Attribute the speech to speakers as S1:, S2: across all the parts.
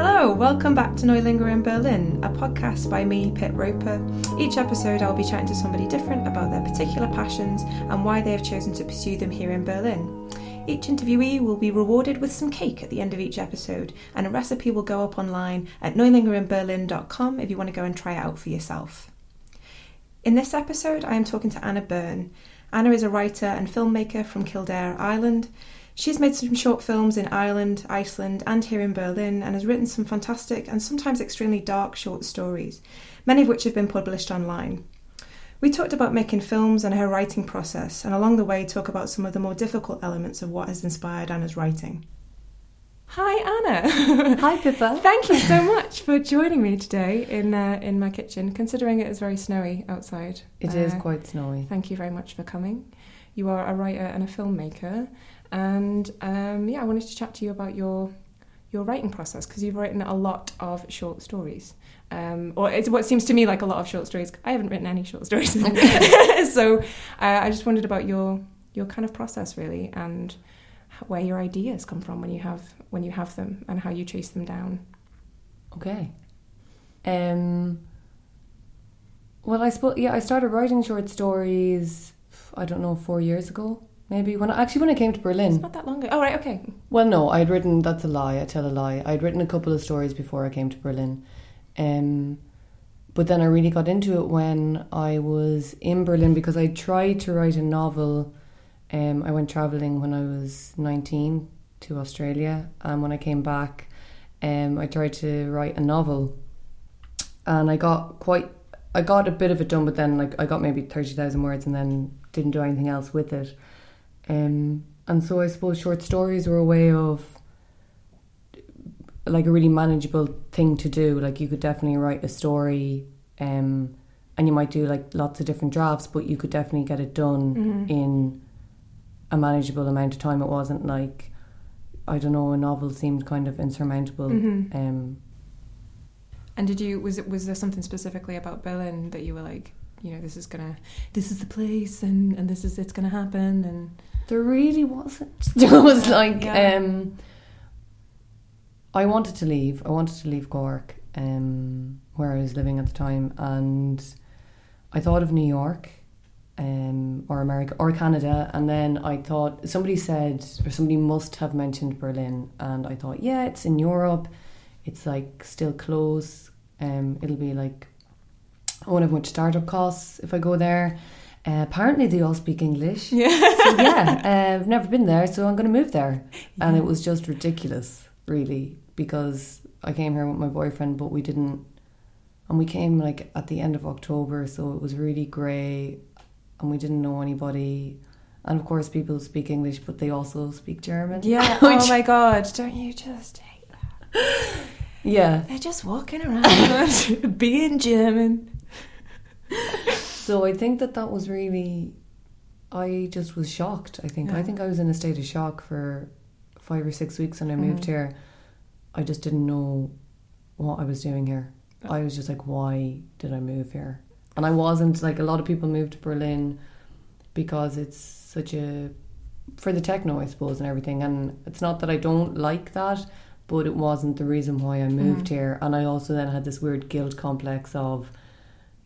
S1: Hello, welcome back to Neulinger in Berlin, a podcast by me, Pippa Roper. Each episode, I'll be chatting to somebody different about their particular passions and why they have chosen to pursue them here in Berlin. Each interviewee will be rewarded with some cake at the end of each episode, and a recipe will go up online at neulingerinberlin.com if you want to go and try it out for yourself. In this episode, I am talking to Anna Byrne. Anna is a writer and filmmaker from Kildare, Ireland. She's made some short films in Ireland, Iceland, and here in Berlin, and has written some fantastic and sometimes extremely dark short stories, many of which have been published online. We talked about making films and her writing process, and along the way, talk about some of the more difficult elements of what has inspired Anna's writing. Hi, Anna.
S2: Hi, Pippa.
S1: Thank you so much for joining me today in uh, in my kitchen. Considering it is very snowy outside,
S2: It is quite snowy.
S1: Thank you very much for coming. You are a writer and a filmmaker, and um, yeah, I wanted to chat to you about your your writing process because you've written a lot of short stories, um, or it's what seems to me like a lot of short stories. I haven't written any short stories, so uh, I just wondered about your your kind of process really, and where your ideas come from when you have when you have them, and how you chase them down.
S2: Okay. Um. Well, I suppose yeah. I started writing short stories. I don't know, four years ago, maybe. When I, actually when I came to
S1: It's
S2: Berlin.
S1: not that long ago. Oh right, okay.
S2: Well, no, I'd written. That's a lie. I tell a lie. I'd written a couple of stories before I came to Berlin. Um. But then I really got into it when I was in Berlin because I tried to write a novel. Um, I went traveling when I was nineteen to Australia, and when I came back, um, I tried to write a novel, and I got quite. I got a bit of it done, but then like I got maybe thirty thousand words, and then didn't do anything else with it. Um, and so I suppose short stories were a way of like a really manageable thing to do. Like you could definitely write a story, um, and you might do like lots of different drafts, but you could definitely get it done
S1: Mhm.
S2: in a manageable amount of time. It wasn't like I don't know, a novel seemed kind of insurmountable.
S1: Mhm.
S2: Um,
S1: And did you was it was there something specifically about Berlin that you were like, you know, this is gonna, this is the place, and and this is it's gonna happen, and
S2: There really wasn't. There was like
S1: yeah.
S2: um I wanted to leave. I wanted to leave Cork, um, where I was living at the time, and I thought of New York, um, or America or Canada, and then I thought somebody said or somebody must have mentioned Berlin, and I thought, yeah, it's in Europe. It's like still close. Um, it'll be like I won't have much startup costs if I go there. Uh, apparently, they all speak English
S1: yeah,
S2: so yeah, uh, I've never been there, so I'm going to move there. And it was just ridiculous, really, because I came here with my boyfriend, but we didn't. And we came like at the end of October, so it was really grey, and we didn't know anybody. And of course, people speak English, but they also speak German.
S1: yeah. Oh my god, don't you just hate that?
S2: Yeah.
S1: They're just walking around being German.
S2: So I think that that was really. I just was shocked. I think. I think I was in a state of shock for five or six weeks when I moved
S1: Mhm.
S2: here. I just didn't know what I was doing here. I was just like, why did I move here? And I wasn't like a lot of people moved to Berlin because it's such a for the techno, I suppose, and everything. And it's not that I don't like that, but it wasn't the reason why I moved
S1: Mhm.
S2: here. And I also then had this weird guilt complex of,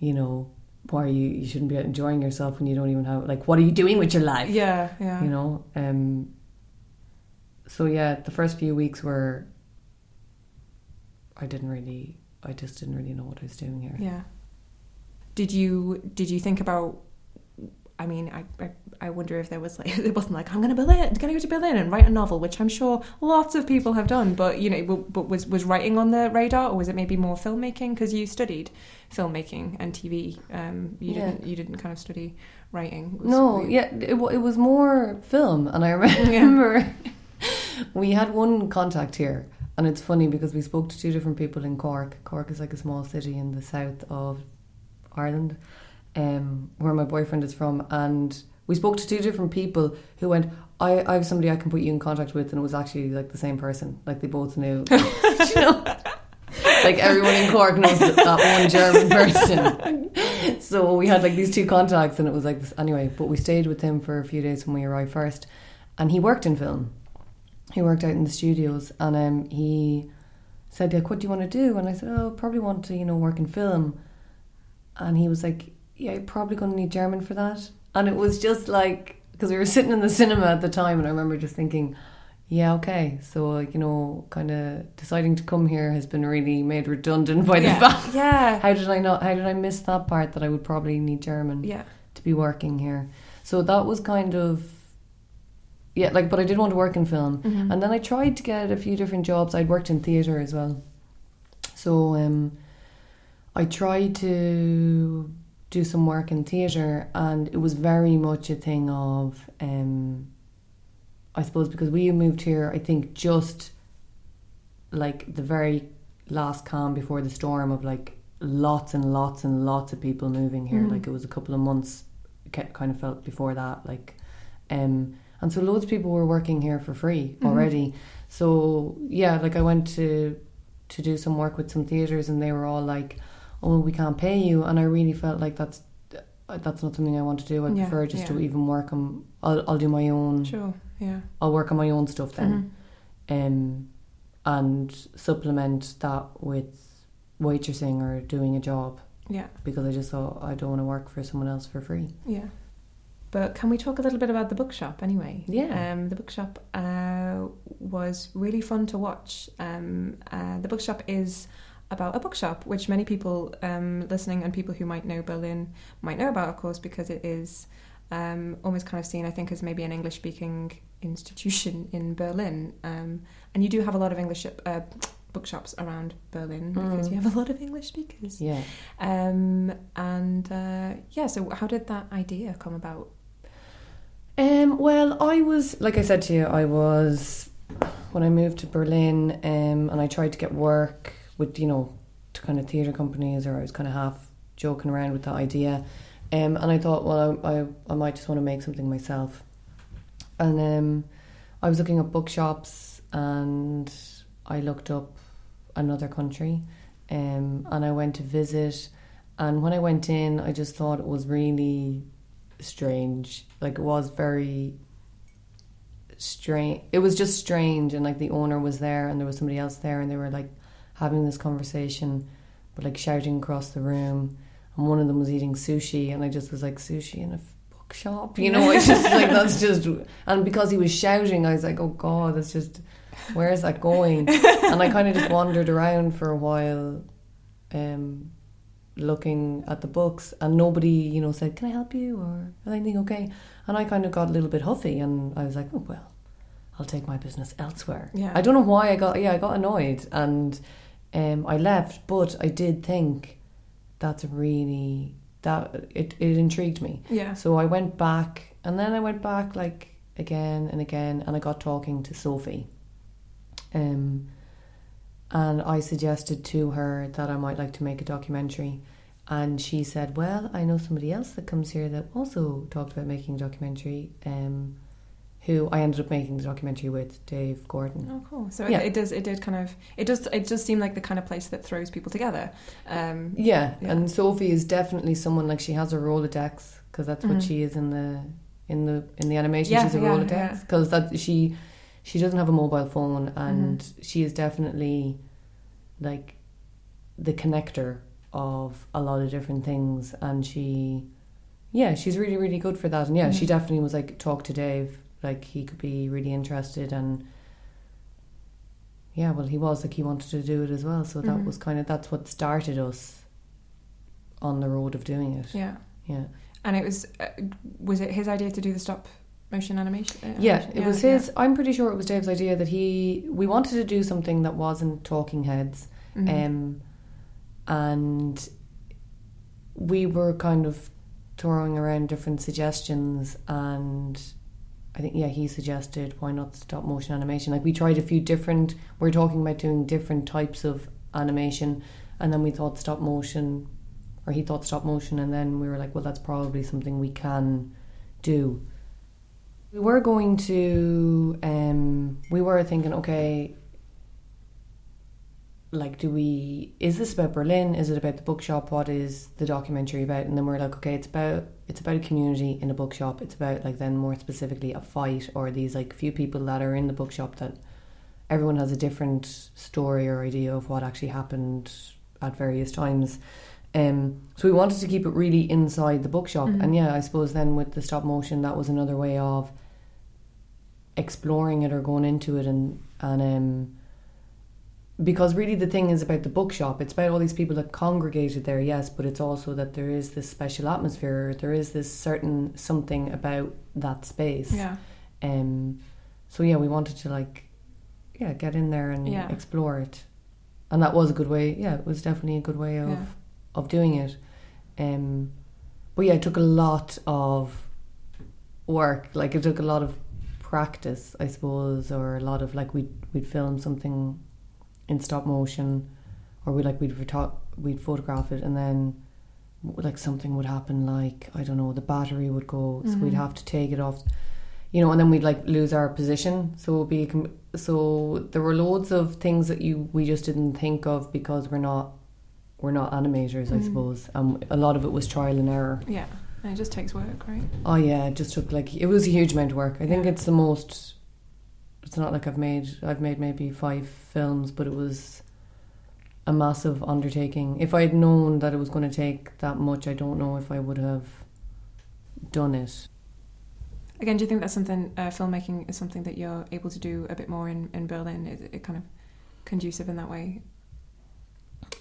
S2: you know, why you you shouldn't be enjoying yourself when you don't even have like what are you doing with your life?
S1: Yeah, yeah.
S2: you know um so yeah the first few weeks were i didn't really i just didn't really know what i was doing here
S1: Yeah. Did you did you think about? I mean, I, I I wonder if there was like it wasn't like I'm going to Berlin, going to go to Berlin and write a novel, which I'm sure lots of people have done. But you know, but, but was was writing on the radar, or was it maybe more filmmaking? Because you studied filmmaking and TV. Um, you
S2: Yeah.
S1: didn't you didn't kind of study writing.
S2: No
S1: you-
S2: yeah it, it was more film and i remember we had one contact here and it's funny because we spoke to two different people in cork cork is like a small city in the south of ireland um, where my boyfriend is from and we spoke to two different people who went I, I have somebody I can put you in contact with and it was actually like the same person. Like they both knew. You know? Like everyone in Cork knows that, that one German person. So we had like these two contacts and it was like this anyway but we stayed with him for a few days when we arrived first and he worked in film. He worked out in the studios and um, he said, like, what do you want to do? And I said, oh, probably want to, you know, work in film. And he was like, yeah, you're probably going to need German for that. And it was just like, because we were sitting in the cinema at the time, and I remember just thinking, yeah, okay. So, you know, kind of deciding to come here has been really made redundant by
S1: yeah.
S2: the fact.
S1: Yeah.
S2: How did I not? How did I miss that part that I would probably need German
S1: Yeah.
S2: to be working here? So that was kind of yeah, like. But I did want to work in film,
S1: Mhm.
S2: and then I tried to get a few different jobs. I'd worked in theatre as well, so um, I tried to do some work in theatre, and it was very much a thing of um, I suppose because we moved here, I think just like the very last calm before the storm of like lots and lots and lots of people moving here.
S1: Mhm.
S2: Like it was a couple of months, kind of felt before that. Like, um, and so loads of people were working here for free
S1: Mhm.
S2: already. So yeah, like I went to to do some work with some theaters, and they were all like, "Oh, we can't pay you," and I really felt like that's. That's not something I want to do. I
S1: Yeah,
S2: prefer just to even work on. I'll, I'll do my own.
S1: Sure. Yeah.
S2: I'll work on my own stuff then
S1: Mhm.
S2: um, and supplement that with waitressing or doing a job
S1: Yeah.
S2: because I just thought I don't want to work for someone else for free.
S1: Yeah. But can we talk a little bit about the bookshop anyway?
S2: Yeah.
S1: Um, the bookshop uh, was really fun to watch. Um, uh, the bookshop is about a bookshop, which many people um, listening and people who might know Berlin might know about, of course, because it is um, almost kind of seen, I think, as maybe an English speaking institution in Berlin. Um, and you do have a lot of English uh, bookshops around Berlin because
S2: Mm.
S1: you have a lot of English speakers.
S2: Yeah.
S1: Um, and uh, yeah, so how did that idea come about?
S2: Um, well, I was, like I said to you, I was, when I moved to Berlin um, and I tried to get work with, you know, to kind of theatre companies or I was kind of half joking around with that idea. Um, and I thought, well, I, I, I might just want to make something myself. And um, I was looking at bookshops and I looked up another country um, and I went to visit. And when I went in, I just thought it was really strange. Like it was very strange. It was just strange, and like the owner was there, and there was somebody else there, and they were like having this conversation, but like shouting across the room. And one of them was eating sushi, and I just was like, sushi in a bookshop, you know? I just like that's just, and because he was shouting, I was like, oh god, that's just where is that going? and I kind of just wandered around for a while, um, looking at the books, and nobody, you know, said, "Can I help you?" or "Is anything okay. And I kind of got a little bit huffy, and I was like, "Oh well, I'll take my business elsewhere."
S1: Yeah.
S2: I don't know why I got, yeah, I got annoyed, and um, I left. But I did think that's really that it it intrigued me.
S1: Yeah.
S2: So I went back, and then I went back like again and again, and I got talking to Sophie. Um, and I suggested to her that I might like to make a documentary, and she said, "Well, I know somebody else that comes here that also talked about making a documentary." Um, who I ended up making the documentary with, Dave Gordon.
S1: Oh, cool. So
S2: Yeah.
S1: it, it does. It did kind of. It does. It does seem like the kind of place that throws people together. Um,
S2: Yeah,
S1: Yeah.
S2: and Sophie is definitely someone like she has a Rolodex because that's what
S1: Mhm.
S2: she is in the in the in the animation.
S1: Yeah,
S2: she's a
S1: yeah,
S2: Rolodex because that she she doesn't have a mobile phone and
S1: Mm-hmm.
S2: she is definitely like the connector of a lot of different things and she yeah she's really really good for that and yeah she
S1: Mhm.
S2: definitely was like talk to Dave like he could be really interested and yeah well he was like he wanted to do it as well so that
S1: Mhm.
S2: was kind of that's what started us on the road of doing it
S1: yeah.
S2: yeah
S1: And it was. Uh, was it his idea to do the stop motion animation? uh,
S2: yeah it was his i'm pretty sure it was dave's idea that he we wanted to do something that wasn't talking heads
S1: Mhm.
S2: um, and we were kind of throwing around different suggestions and I think yeah he suggested why not stop motion animation? Like we tried a few different we are talking about doing different types of animation and then we thought stop motion or he thought stop motion and then we were like well that's probably something we can do. We were going to um, we were thinking okay like do we is this about berlin? Is it about the bookshop? What is the documentary about? And then we're like okay it's about it's about a community in a bookshop it's about like then more specifically a fight or these like few people that are in the bookshop that everyone has a different story or idea of what actually happened at various times. Um, so we wanted to keep it really inside the bookshop,
S1: Mhm.
S2: and yeah, I suppose then with the stop motion, that was another way of exploring it or going into it, and and um, because really the thing is about the bookshop, it's about all these people that congregated there, yes, but it's also that there is this special atmosphere, there is this certain something about that space.
S1: Yeah.
S2: Um, so yeah, we wanted to like, yeah, get in there and
S1: Yeah.
S2: explore it, and that was a good way. Yeah, it was definitely a good way of
S1: Yeah.
S2: of doing it. Um, but yeah, it took a lot of work. Like it took a lot of practice, I suppose, or a lot of like we'd we'd film something in stop motion, or we like we'd photo- we'd photograph it, and then like something would happen, like I don't know, the battery would go, so we'd
S1: Mhm.
S2: have to take it off, you know, and then we'd like lose our position. So it'd be com- so there were loads of things that you we just didn't think of because we're not we're not animators, I
S1: Mhm.
S2: suppose. Um, a lot of it was trial and error.
S1: Yeah. And it just takes work, right?
S2: Oh yeah, it just took like it was a huge amount of work. I think it's the most. It's not like I've made I've made maybe five films, but it was a massive undertaking. If I had known that it was going to take that much, I don't know if I would have done it.
S1: Again, do you think that's something uh, filmmaking is something that you're able to do a bit more in, in Berlin? Is it kind of conducive in that way?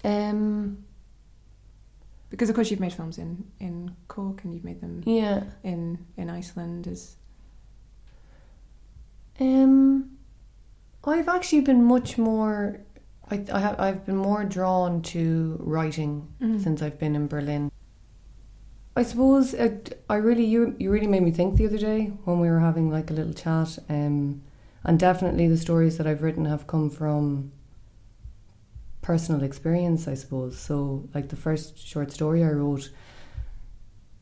S2: Um.
S1: Because of course you've made films in, in Cork and you've made them
S2: Yeah.
S1: in in Iceland. Is
S2: Um, I've actually been much more. I, I have. I've been more drawn to writing
S1: Mhm.
S2: since I've been in Berlin. I suppose it, I really you you really made me think the other day when we were having like a little chat. Um, and definitely the stories that I've written have come from personal experience, I suppose. So like the first short story I wrote.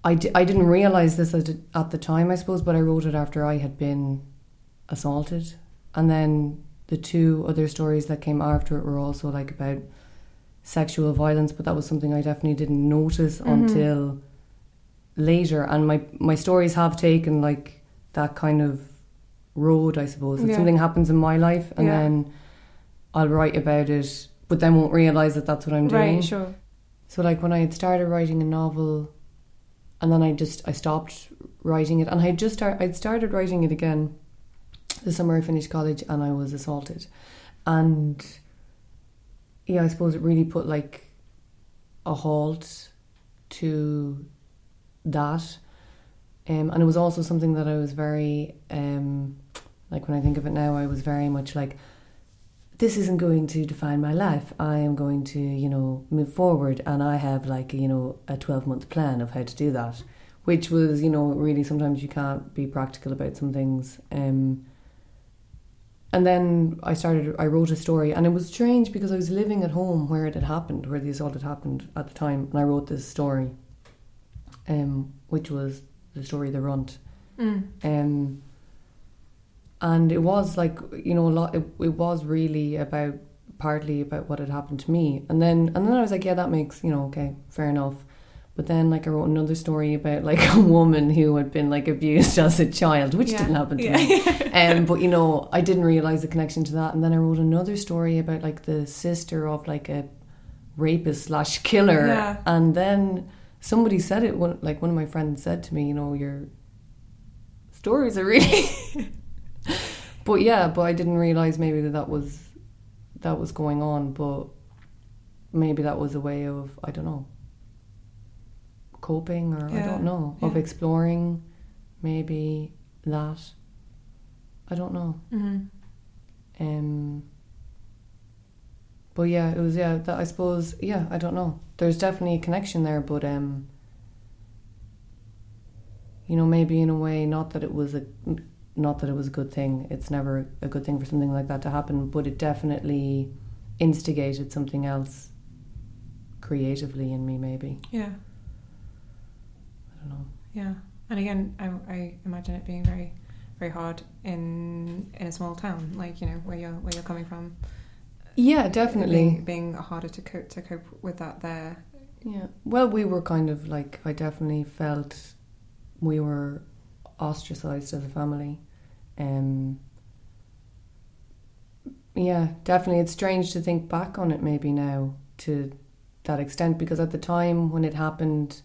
S2: I, I didn't realize this at, at the time, I suppose, but I wrote it after I had been assaulted. And then the two other stories that came after it were also like about sexual violence, but that was something I definitely didn't notice
S1: Mhm.
S2: until later. And my my stories have taken like that kind of road, I suppose. If
S1: Yeah.
S2: something happens in my life and
S1: Yeah.
S2: then I'll write about it, but then won't realize that that's what I'm doing.
S1: right? Sure.
S2: So like when I had started writing a novel, and then I just I stopped writing it, and I just start, I'd started writing it again the summer I finished college, and I was assaulted, and yeah, I suppose it really put like a halt to that, um, and it was also something that I was very um, like when I think of it now, I was very much like this isn't going to define my life. I am going to, you know, move forward and I have like, you know, a 12 month plan of how to do that, which was, you know, really sometimes you can't be practical about some things. Um, and then I started, I wrote a story and it was strange because I was living at home where it had happened, where the assault had happened at the time. And I wrote this story, um, which was the story The Runt.
S1: Mm.
S2: Um, and it was like you know a lot. It, it was really about partly about what had happened to me, and then and then I was like, yeah, that makes you know okay, fair enough. But then like I wrote another story about like a woman who had been like abused as a child, which
S1: Yeah.
S2: didn't happen to
S1: Yeah.
S2: me. Um, but you know, I didn't realize the connection to that, and then I wrote another story about like the sister of like a rapist slash killer,
S1: Yeah.
S2: and then somebody said it. One like one of my friends said to me, you know, your stories are really. but yeah, but I didn't realize maybe that that was that was going on, but maybe that was a way of I don't know coping or I don't know of exploring maybe that. I don't know.
S1: Mhm.
S2: um but yeah it was yeah that I suppose yeah I don't know. There's definitely a connection there but um you know maybe in a way not that it was a not that it was a good thing. It's never a good thing for something like that to happen but it definitely instigated something else creatively in me maybe.
S1: Yeah.
S2: I don't know
S1: Yeah, and again, I, I imagine it being very, very hard in in a small town, like you know where you're where you're coming from.
S2: yeah definitely
S1: being, being harder to cope to cope with that there.
S2: Yeah. Well, we were kind of like I definitely felt we were ostracized as a family. Um yeah, definitely. It's strange to think back on it maybe now to that extent because at the time when it happened,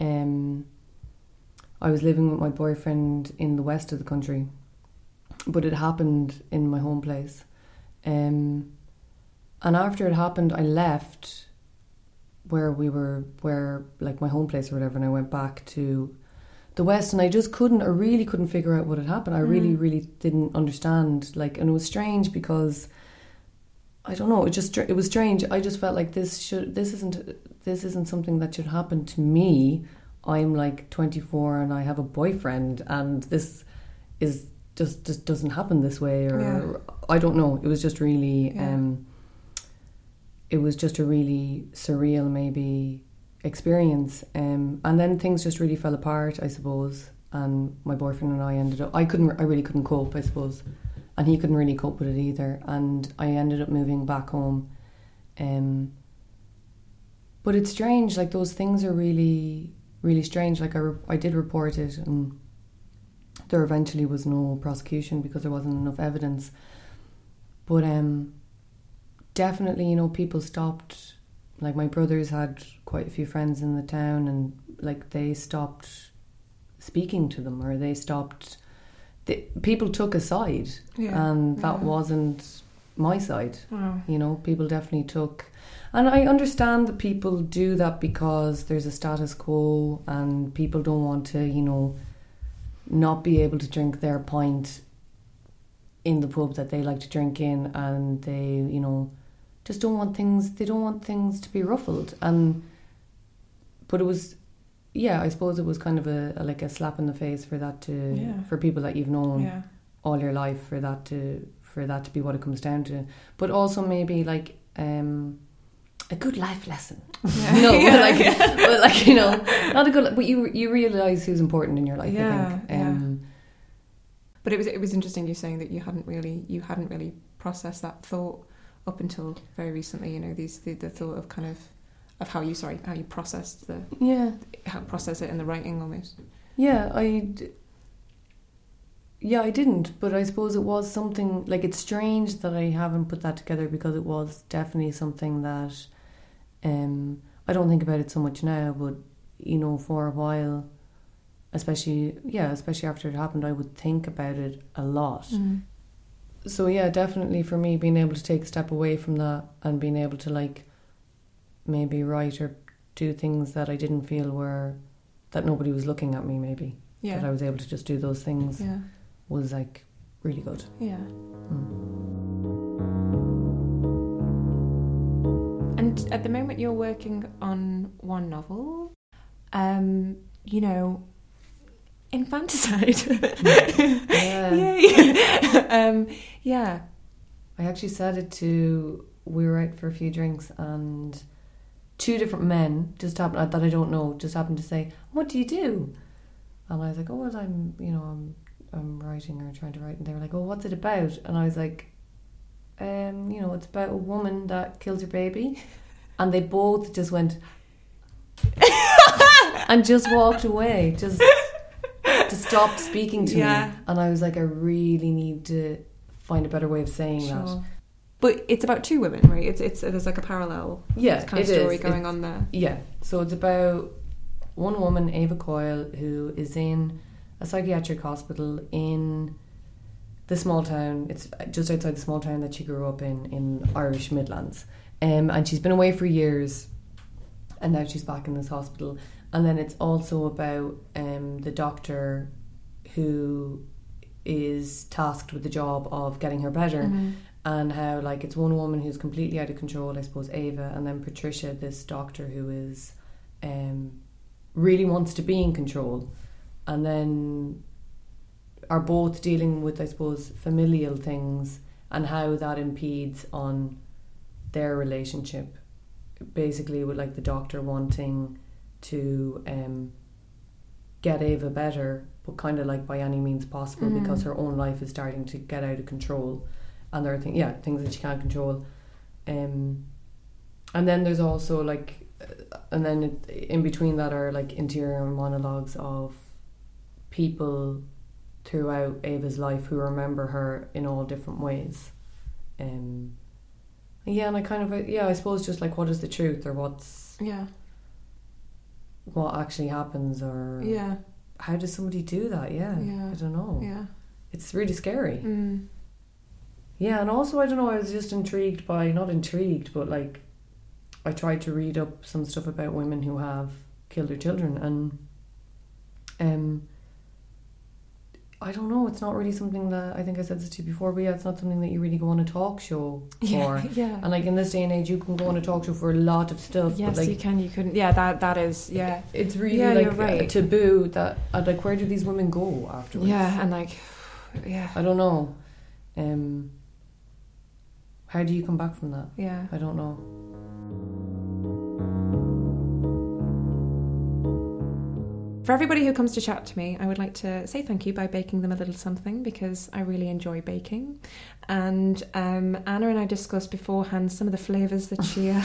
S2: um, I was living with my boyfriend in the west of the country, but it happened in my home place. Um, and after it happened, I left where we were, where like my home place or whatever, and I went back to the West, and I just couldn't, I really couldn't figure out what had happened. I really,
S1: Mm.
S2: really didn't understand. Like, and it was strange because I don't know. It just it was strange. I just felt like this should this isn't this isn't something that should happen to me. I'm like 24 and I have a boyfriend, and this is just just doesn't happen this way. Or
S1: Yeah.
S2: I don't know. It was just really.
S1: Yeah.
S2: Um, it was just a really surreal, maybe experience. Um, and then things just really fell apart, I suppose. And my boyfriend and I ended up. I couldn't. I really couldn't cope. I suppose and he couldn't really cope with it either. And I ended up moving back home. Um, but it's strange, like those things are really, really strange. Like I, re- I did report it, and there eventually was no prosecution because there wasn't enough evidence. But um, definitely, you know, people stopped. Like my brothers had quite a few friends in the town, and like they stopped speaking to them, or they stopped the, people took a side,
S1: Yeah.
S2: and that
S1: Yeah.
S2: wasn't my side.
S1: Wow.
S2: You know, people definitely took, and I understand that people do that because there's a status quo, and people don't want to, you know, not be able to drink their pint in the pub that they like to drink in, and they, you know, just don't want things. They don't want things to be ruffled, and but it was yeah, I suppose it was kind of a, a like a slap in the face for that to
S1: Yeah.
S2: for people that you've known
S1: Yeah.
S2: all your life for that to for that to be what it comes down to. But also maybe like um a good life lesson.
S1: Yeah.
S2: no,
S1: Yeah.
S2: but like but like you know, not a good but you you realize who's important in your life,
S1: Yeah,
S2: I think.
S1: yeah.
S2: Um
S1: But it was it was interesting you saying that you hadn't really you hadn't really processed that thought up until very recently. You know these the, the thought of kind of of how you sorry how you processed the
S2: yeah.
S1: how process it in the writing almost.
S2: Yeah, I. yeah, I didn't, but I suppose it was something like it's strange that I haven't put that together because it was definitely something that um I don't think about it so much now, but you know, for a while, especially yeah, especially after it happened, I would think about it a lot. So yeah, definitely for me being able to take a step away from that and being able to like maybe write or do things that I didn't feel were that nobody was looking at me maybe
S1: Yeah.
S2: that I was able to just do those things
S1: Yeah.
S2: was like really good.
S1: Yeah.
S2: Mm.
S1: And at the moment, you're working on one novel. Um, you know, infanticide.
S2: Yeah.
S1: Yay. um, yeah.
S2: I actually said it to we were out for a few drinks and two different men just happened that I don't know just happened to say, "What do you do?" And I was like, "Oh, well, I'm you know I'm I'm writing or trying to write." And they were like, "Oh, what's it about?" And I was like, "Um, you know, it's about a woman that kills her baby," and they both just went and just walked away, just just stopped speaking to
S1: Yeah.
S2: me. And I was like, I really need to find a better way of saying that.
S1: But it's about two women, right? It's it's there's like a parallel
S2: Yeah,
S1: kind of story
S2: is.
S1: going
S2: It-
S1: on there.
S2: Yeah, so it's about one woman, Ava Coyle, who is in a psychiatric hospital in the small town. It's just outside the small town that she grew up in, in Irish Midlands. Um, and she's been away for years, and now she's back in this hospital. And then it's also about um, the doctor who is tasked with the job of getting her better
S1: Mhm.
S2: And how like it's one woman who's completely out of control, I suppose Ava, and then Patricia, this doctor who is um, really wants to be in control, and then are both dealing with I suppose familial things and how that impedes on their relationship. Basically, with like the doctor wanting to um, get Ava better, but kind of like by any means possible
S1: Mhm.
S2: because her own life is starting to get out of control and there are things yeah things that you can't control um and then there's also like uh, and then it, in between that are like interior monologues of people throughout Ava's life who remember her in all different ways Um, yeah, and I kind of yeah, I suppose just like what is the truth or what's
S1: Yeah.
S2: what actually happens or
S1: Yeah.
S2: how does somebody do that? Yeah,
S1: Yeah.
S2: I don't know.
S1: Yeah.
S2: It's really scary.
S1: Mm.
S2: Yeah, and also I don't know. I was just intrigued by not intrigued, but like I tried to read up some stuff about women who have killed their children, and um, I don't know. It's not really something that I think I said this to you before, but yeah, it's not something that you really go on a talk show for.
S1: Yeah. yeah.
S2: And like in this day and age, you can go on a talk show for a lot of stuff.
S1: Yes,
S2: but like
S1: you can. You couldn't. Yeah, that that is. Yeah.
S2: it's really
S1: Yeah,
S2: like
S1: right.
S2: a taboo that uh, like where do these women go afterwards?
S1: Yeah, and like, yeah,
S2: I don't know. Um, how do you come back from that?
S1: yeah.
S2: I don't know.
S1: For everybody who comes to chat to me, I would like to say thank you by baking them a little something because I really enjoy baking. And um, Anna and I discussed beforehand some of the flavors that she uh,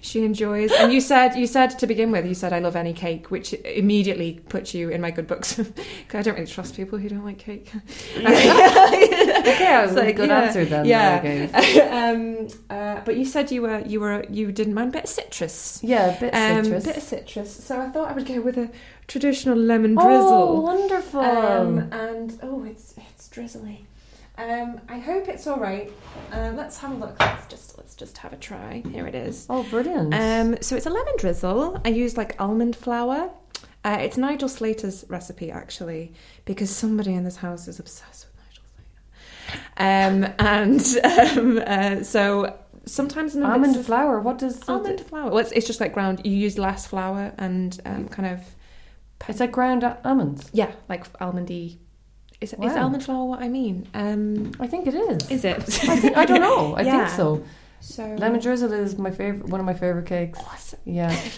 S1: she enjoys. And you said you said to begin with, you said I love any cake, which immediately puts you in my good books. I don't really trust people who don't like cake.
S2: okay, I
S1: It's
S2: was a
S1: like,
S2: good
S1: yeah,
S2: answer then.
S1: yeah.
S2: that
S1: um, uh, but you said you were you were you didn't mind a bit of citrus.
S2: Yeah, a bit
S1: Um,
S2: citrus.
S1: bit of citrus. So I thought I would go with a traditional lemon drizzle.
S2: Oh, wonderful.
S1: Um, and oh, it's it's drizzly. Um, I hope it's all right. Um, let's have a look. Let's just let's just have a try. Here it is.
S2: oh, brilliant.
S1: Um, so it's a lemon drizzle. I used like almond flour. Uh, it's Nigel Slater's recipe actually, because somebody in this house is obsessed with Nigel Slater. Um, and um, uh, so sometimes
S2: almond flour. What does
S1: almond flour. Well, it's, it's just like ground. You use less flour and um, kind of
S2: It's like ground almonds.
S1: yeah, like almondy. Is, is almond flour what I mean? Um,
S2: I think it is.
S1: is it?
S2: I, think, I don't know. I
S1: Yeah.
S2: think so.
S1: So
S2: Lemon drizzle is my favorite. One of my favorite cakes.
S1: Awesome.
S2: Yeah.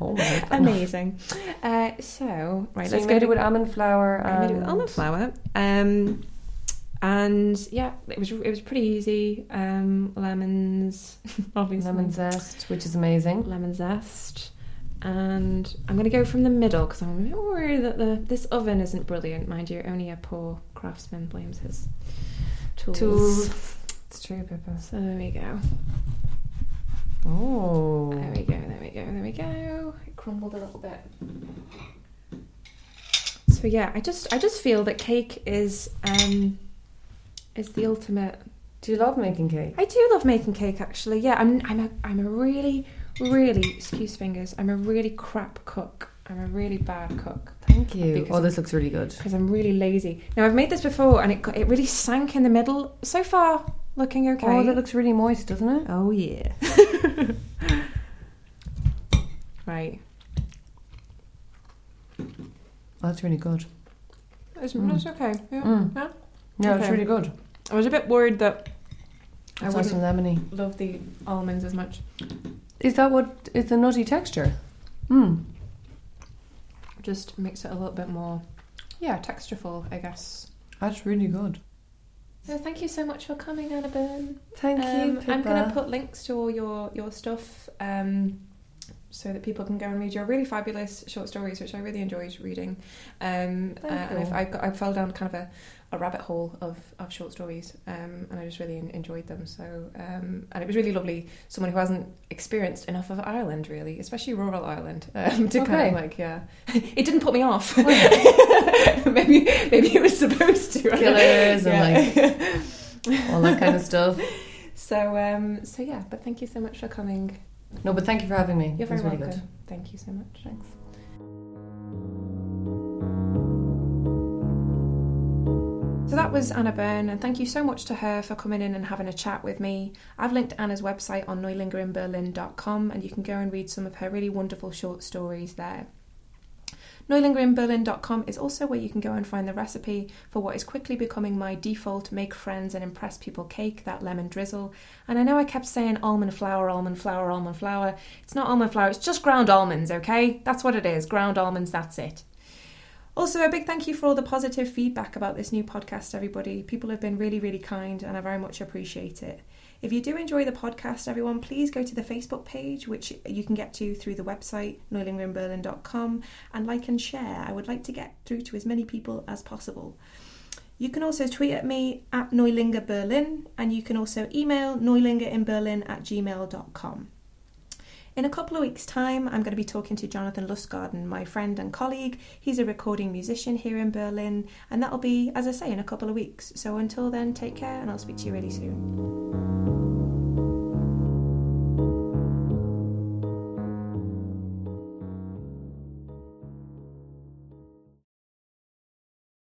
S2: Oh my god.
S1: Amazing. Uh, so right,
S2: So
S1: let's
S2: you
S1: go
S2: made
S1: to
S2: it with almond flour.
S1: I made it with almond flour. Um, and yeah, it was it was pretty easy. Um, lemons, obviously.
S2: lemon zest, which is amazing.
S1: lemon zest. And I'm going to go from the middle because I'm a bit worried that the this oven isn't brilliant, mind you. Only a poor craftsman blames his tools.
S2: Tools. It's true, Pippa.
S1: So there we go.
S2: Oh.
S1: There we go. There we go. There we go. It crumbled a little bit. So yeah, I just I just feel that cake is um is the ultimate
S2: Do you love making cake?
S1: I do love making cake actually. Yeah, I'm I'm a I'm a really really excuse fingers. I'm a really crap cook. I'm a really bad cook
S2: Thank you. Oh, this looks really good.
S1: because I'm really lazy. Now I've made this before and it got, it really sank in the middle. So far, looking okay.
S2: Oh, that looks really moist, doesn't it?
S1: Oh yeah. right.
S2: That's really good.
S1: It's,
S2: Mm.
S1: it's okay. Yeah.
S2: Mm.
S1: Yeah.
S2: Yeah, it's really good.
S1: I was a bit worried that I
S2: It's nice
S1: wouldn't
S2: and lemony.
S1: love the almonds as much.
S2: Is that what is the nutty texture? Mm.
S1: Just makes it a little bit more, yeah, textureful, I guess.
S2: That's really good.
S1: So thank you so much for coming, Annabelle.
S2: Thank
S1: Um,
S2: you, Pippa.
S1: I'm going to put links to all your your stuff um, so that people can go and read your really fabulous short stories, which I really enjoyed reading. Um, uh, and I've,
S2: you.
S1: I, got, I fell down kind of a, a rabbit hole of, of short stories, um, and I just really enjoyed them. So, um, and it was really lovely. Someone who hasn't experienced enough of Ireland, really, especially rural Ireland, um, to kind of like, yeah, it didn't put me off. maybe maybe it was supposed to.
S2: Killers and,
S1: like
S2: All that kind of stuff.
S1: so um so yeah, but thank you so much for coming.
S2: No, but thank you for having me.
S1: You're very
S2: really
S1: welcome. Thank you so much.
S2: Thanks.
S1: That was Anna Byrne, and thank you so much to her for coming in and having a chat with me. I've linked Anna's website on neulingerinberlin.com, and you can go and read some of her really wonderful short stories there. Neulingerinberlin.com is also where you can go and find the recipe for what is quickly becoming my default make friends and impress people cake, that lemon drizzle. And I know I kept saying almond flour, almond flour, almond flour. It's not almond flour, it's just ground almonds, okay? That's what it is ground almonds, that's it. Also, a big thank you for all the positive feedback about this new podcast, everybody. People have been really, really kind, and I very much appreciate it. If you do enjoy the podcast, everyone, please go to the Facebook page, which you can get to through the website, neulingerinberlin.com, and like and share. I would like to get through to as many people as possible. You can also tweet at me at Neulinger Berlin, and you can also email neulingerinberlin at gmail.com. In a couple of weeks' time, I'm going to be talking to Jonathan Lustgarten, my friend and colleague. He's a recording musician here in Berlin, and that'll be, as I say, in a couple of weeks. So until then, take care, and I'll speak to you really soon.